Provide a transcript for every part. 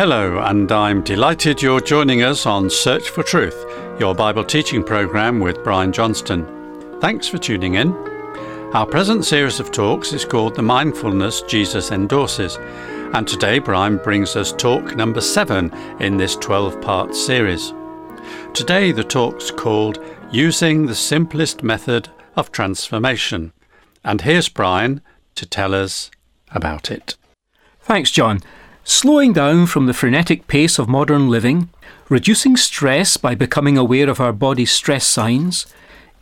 Hello, and I'm delighted you're joining us on Search for Truth, your Bible teaching program with Brian Johnston. Thanks for tuning in. Our present series of talks is called The Mindfulness Jesus Endorses, and today Brian brings us talk number seven in this 12 part series. Today the talk's called Using the Simplest Method of Transformation, and here's Brian to tell us about it. Thanks, John. Slowing down from the frenetic pace of modern living, reducing stress by becoming aware of our body's stress signs,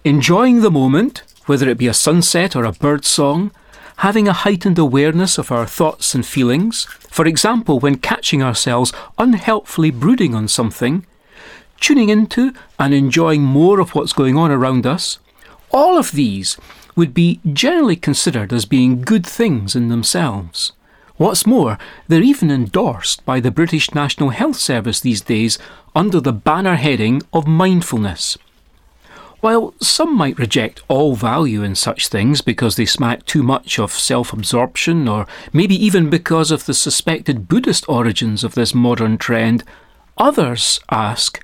enjoying the moment, whether it be a sunset or a bird song, having a heightened awareness of our thoughts and feelings, for example, when catching ourselves unhelpfully brooding on something, tuning into and enjoying more of what's going on around us, all of these would be generally considered as being good things in themselves. What's more, they're even endorsed by the British National Health Service these days under the banner heading of mindfulness. While some might reject all value in such things because they smack too much of self absorption, or maybe even because of the suspected Buddhist origins of this modern trend, others ask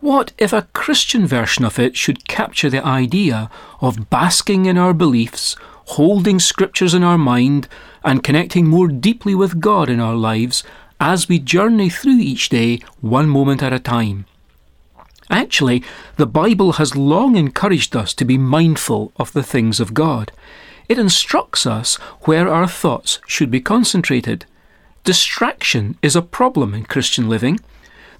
what if a Christian version of it should capture the idea of basking in our beliefs, holding scriptures in our mind, and connecting more deeply with God in our lives as we journey through each day one moment at a time. Actually, the Bible has long encouraged us to be mindful of the things of God. It instructs us where our thoughts should be concentrated. Distraction is a problem in Christian living.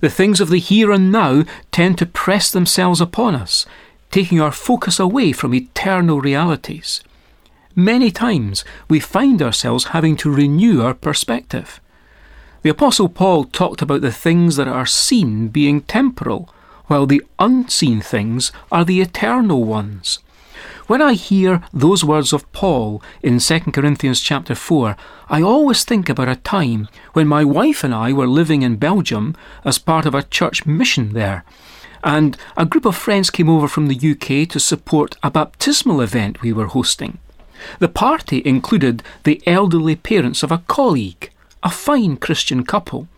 The things of the here and now tend to press themselves upon us, taking our focus away from eternal realities. Many times we find ourselves having to renew our perspective. The Apostle Paul talked about the things that are seen being temporal, while the unseen things are the eternal ones. When I hear those words of Paul in 2 Corinthians chapter 4, I always think about a time when my wife and I were living in Belgium as part of a church mission there. And a group of friends came over from the UK to support a baptismal event we were hosting. The party included the elderly parents of a colleague, a fine Christian couple.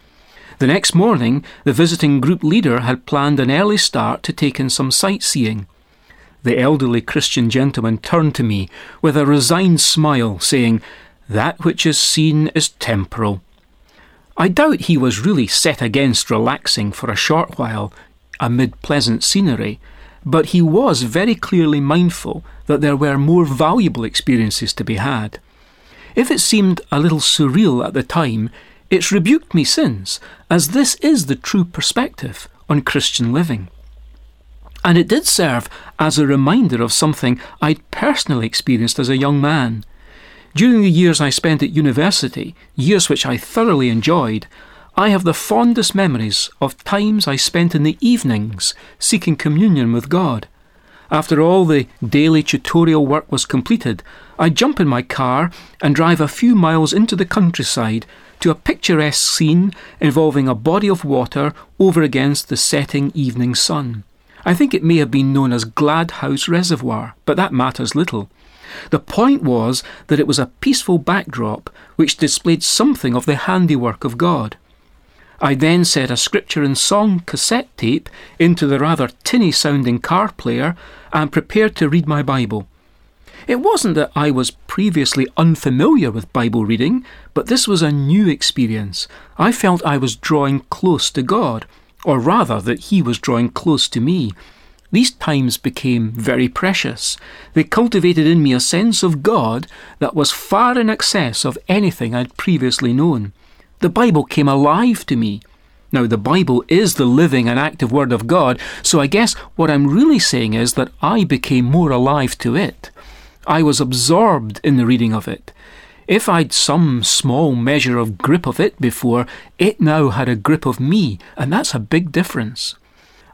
The next morning, the visiting group leader had planned an early start to take in some sightseeing. The elderly Christian gentleman turned to me with a resigned smile, saying, That which is seen is temporal. I doubt he was really set against relaxing for a short while amid pleasant scenery, but he was very clearly mindful that there were more valuable experiences to be had. If it seemed a little surreal at the time, it's rebuked me since, as this is the true perspective on Christian living. And it did serve as a reminder of something I'd personally experienced as a young man. During the years I spent at university, years which I thoroughly enjoyed, I have the fondest memories of times I spent in the evenings seeking communion with God. After all the daily tutorial work was completed, I jump in my car and drive a few miles into the countryside to a picturesque scene involving a body of water over against the setting evening sun. I think it may have been known as Gladhouse Reservoir, but that matters little. The point was that it was a peaceful backdrop which displayed something of the handiwork of God. I then set a scripture and song cassette tape into the rather tinny sounding car player and prepared to read my Bible. It wasn't that I was previously unfamiliar with Bible reading, but this was a new experience. I felt I was drawing close to God, or rather that He was drawing close to me. These times became very precious. They cultivated in me a sense of God that was far in excess of anything I'd previously known. The Bible came alive to me. Now, the Bible is the living and active Word of God, so I guess what I'm really saying is that I became more alive to it. I was absorbed in the reading of it. If I'd some small measure of grip of it before, it now had a grip of me, and that's a big difference.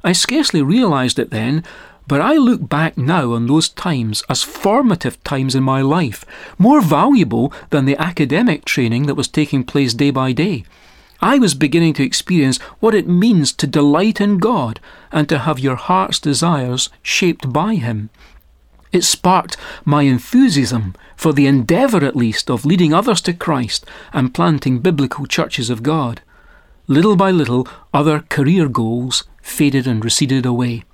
I scarcely realised it then, but I look back now on those times as formative times in my life, more valuable than the academic training that was taking place day by day. I was beginning to experience what it means to delight in God and to have your heart's desires shaped by Him. It sparked my enthusiasm for the endeavour, at least, of leading others to Christ and planting biblical churches of God. Little by little, other career goals faded and receded away.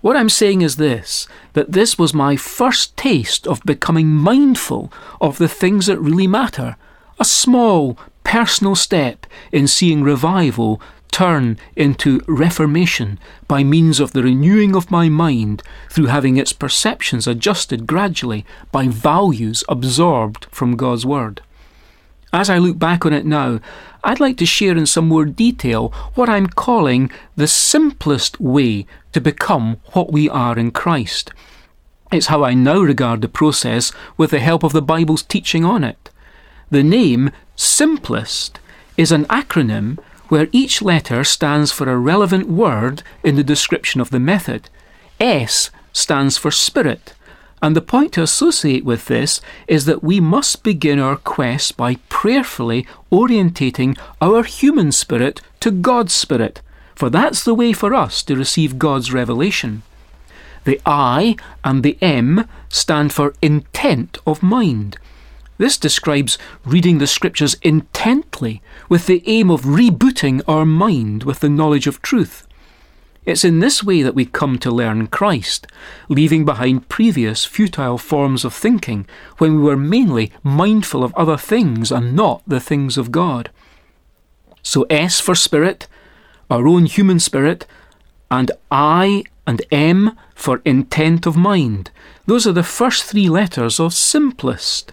What I'm saying is this that this was my first taste of becoming mindful of the things that really matter. A small, personal step in seeing revival turn into reformation by means of the renewing of my mind through having its perceptions adjusted gradually by values absorbed from God's Word. As I look back on it now, I'd like to share in some more detail what I'm calling the simplest way to become what we are in Christ. It's how I now regard the process with the help of the Bible's teaching on it. The name Simplest is an acronym where each letter stands for a relevant word in the description of the method. S stands for Spirit, and the point to associate with this is that we must begin our quest by prayerfully orientating our human spirit to God's spirit, for that's the way for us to receive God's revelation. The I and the M stand for intent of mind. This describes reading the scriptures intently with the aim of rebooting our mind with the knowledge of truth. It's in this way that we come to learn Christ, leaving behind previous futile forms of thinking when we were mainly mindful of other things and not the things of God. So S for spirit, our own human spirit, and I and M for intent of mind. Those are the first three letters of simplest.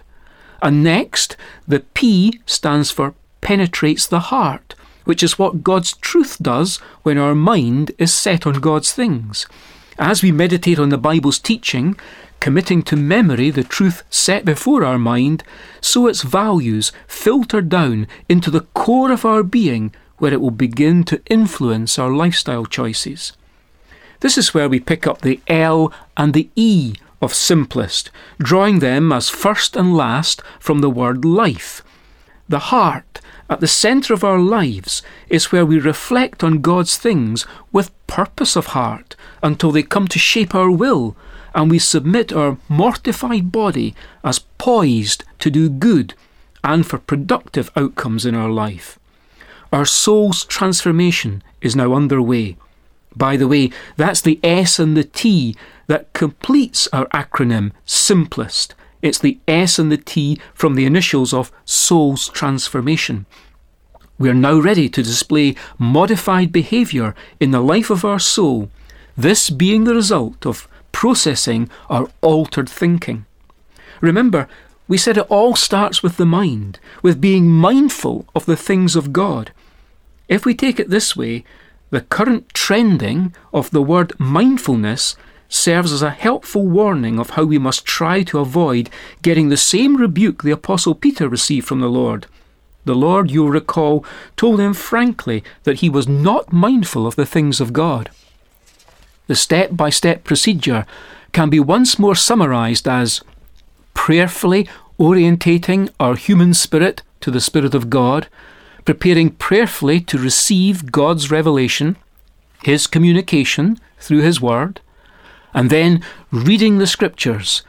And next, the P stands for penetrates the heart, which is what God's truth does when our mind is set on God's things. As we meditate on the Bible's teaching, committing to memory the truth set before our mind, so its values filter down into the core of our being, where it will begin to influence our lifestyle choices. This is where we pick up the L and the E of simplest, drawing them as first and last from the word life. The heart at the centre of our lives is where we reflect on God's things with purpose of heart until they come to shape our will and we submit our mortified body as poised to do good and for productive outcomes in our life. Our soul's transformation is now underway. By the way, that's the S and the T that completes our acronym SIMPLEST it's the S and the T from the initials of soul's transformation. We are now ready to display modified behaviour in the life of our soul, this being the result of processing our altered thinking. Remember, we said it all starts with the mind, with being mindful of the things of God. If we take it this way, the current trending of the word mindfulness serves as a helpful warning of how we must try to avoid getting the same rebuke the Apostle Peter received from the Lord. The Lord, you'll recall, told him frankly that he was not mindful of the things of God. The step by step procedure can be once more summarized as prayerfully orientating our human spirit to the Spirit of God, preparing prayerfully to receive God's revelation, His communication through His Word, and then reading the scriptures.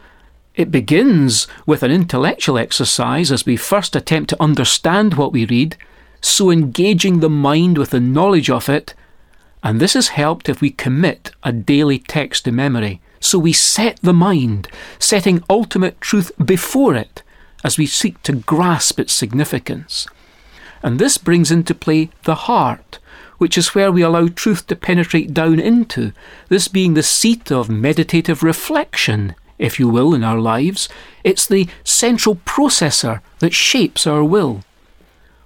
It begins with an intellectual exercise as we first attempt to understand what we read, so engaging the mind with the knowledge of it, and this is helped if we commit a daily text to memory. So we set the mind, setting ultimate truth before it as we seek to grasp its significance. And this brings into play the heart, which is where we allow truth to penetrate down into, this being the seat of meditative reflection, if you will, in our lives. It's the central processor that shapes our will.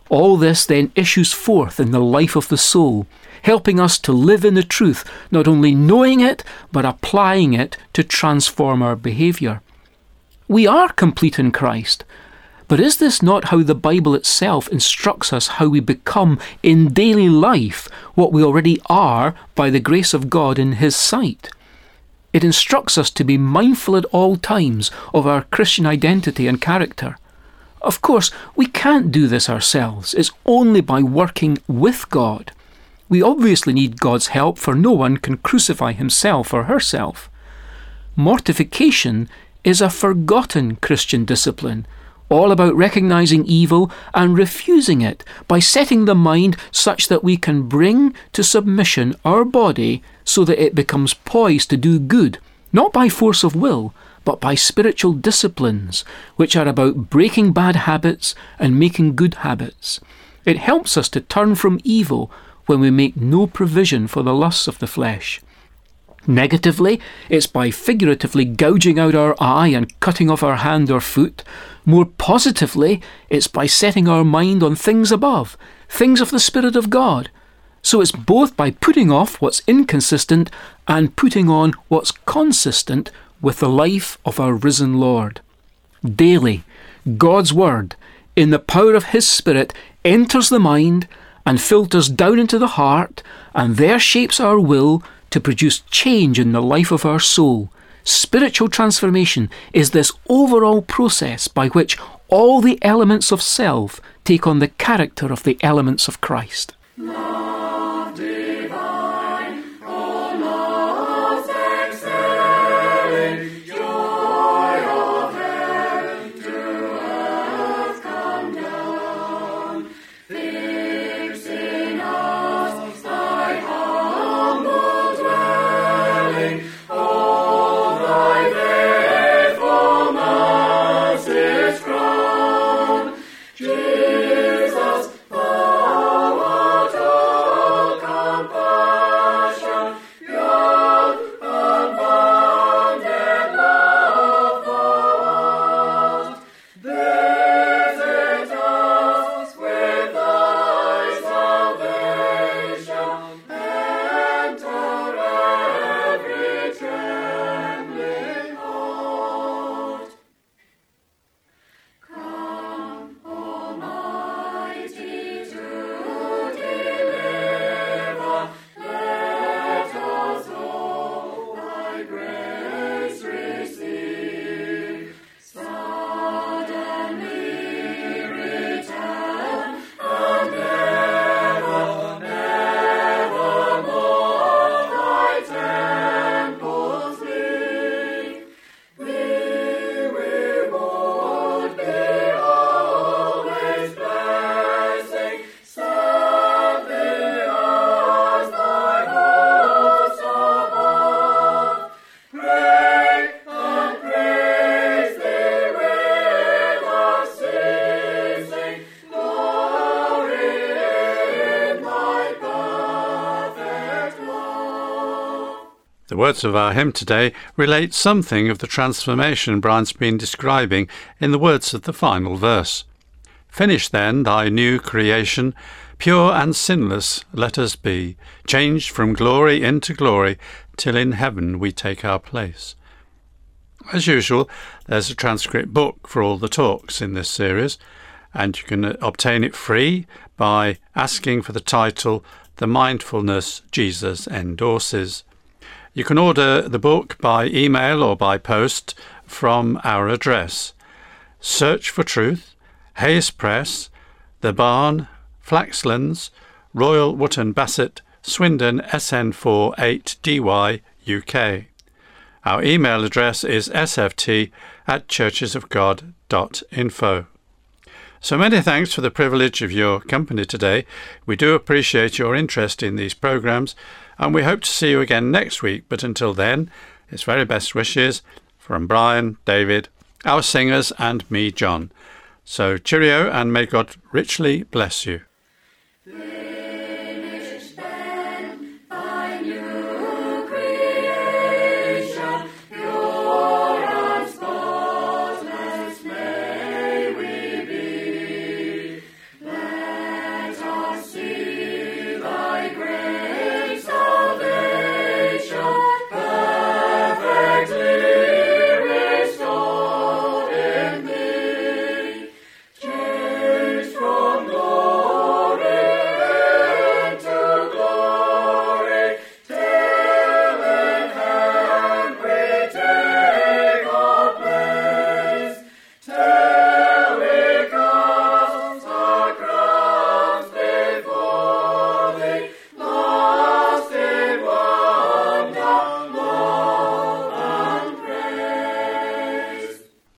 All this then issues forth in the life of the soul, helping us to live in the truth, not only knowing it, but applying it to transform our behaviour. We are complete in Christ, but is this not how the Bible itself instructs us how we become in daily life what we already are by the grace of God in His sight? It instructs us to be mindful at all times of our Christian identity and character. Of course, we can't do this ourselves. It's only by working with God. We obviously need God's help, for no one can crucify himself or herself. Mortification is a forgotten Christian discipline all about recognizing evil and refusing it by setting the mind such that we can bring to submission our body so that it becomes poised to do good, not by force of will, but by spiritual disciplines, which are about breaking bad habits and making good habits. It helps us to turn from evil when we make no provision for the lusts of the flesh. Negatively, it's by figuratively gouging out our eye and cutting off our hand or foot. More positively, it's by setting our mind on things above, things of the Spirit of God. So it's both by putting off what's inconsistent and putting on what's consistent with the life of our risen Lord. Daily, God's Word, in the power of His Spirit, enters the mind and filters down into the heart, and there shapes our will to produce change in the life of our soul. Spiritual transformation is this overall process by which all the elements of self take on the character of the elements of Christ. The words of our hymn today relate something of the transformation Brian's been describing in the words of the final verse. Finish then thy new creation, pure and sinless let us be, changed from glory into glory, till in heaven we take our place. As usual, there's a transcript book for all the talks in this series, and you can obtain it free by asking for the title The Mindfulness Jesus Endorses. You can order the book by email or by post from our address. Search for Truth, Hayes Press, The Barn, Flaxlands, Royal Wootton Bassett, Swindon SN4 8DY, UK. Our email address is sft at churchesofgod.info. So many thanks for the privilege of your company today. We do appreciate your interest in these programs and we hope to see you again next week. But until then, it's very best wishes from Brian, David, our singers, and me, John. So cheerio, and may God richly bless you.